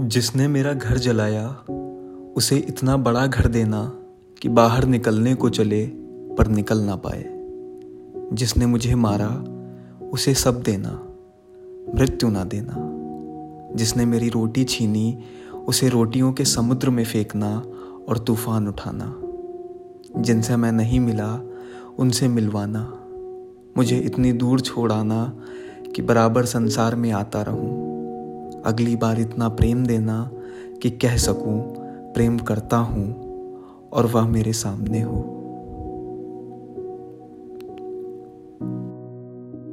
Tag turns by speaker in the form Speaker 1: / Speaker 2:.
Speaker 1: जिसने मेरा घर जलाया, उसे इतना बड़ा घर देना कि बाहर निकलने को चले पर निकल ना पाए। जिसने मुझे मारा, उसे सब देना, मृत्यु ना देना। जिसने मेरी रोटी छीनी, उसे रोटियों के समुद्र में फेंकना और तूफ़ान उठाना। जिनसे मैं नहीं मिला, उनसे मिलवाना। मुझे इतनी दूर छोड़ाना कि बराबर संसार में आता रहूँ। अगली बार इतना प्रेम देना कि कह सकूँ, प्रेम करता हूँ और वह मेरे सामने हो।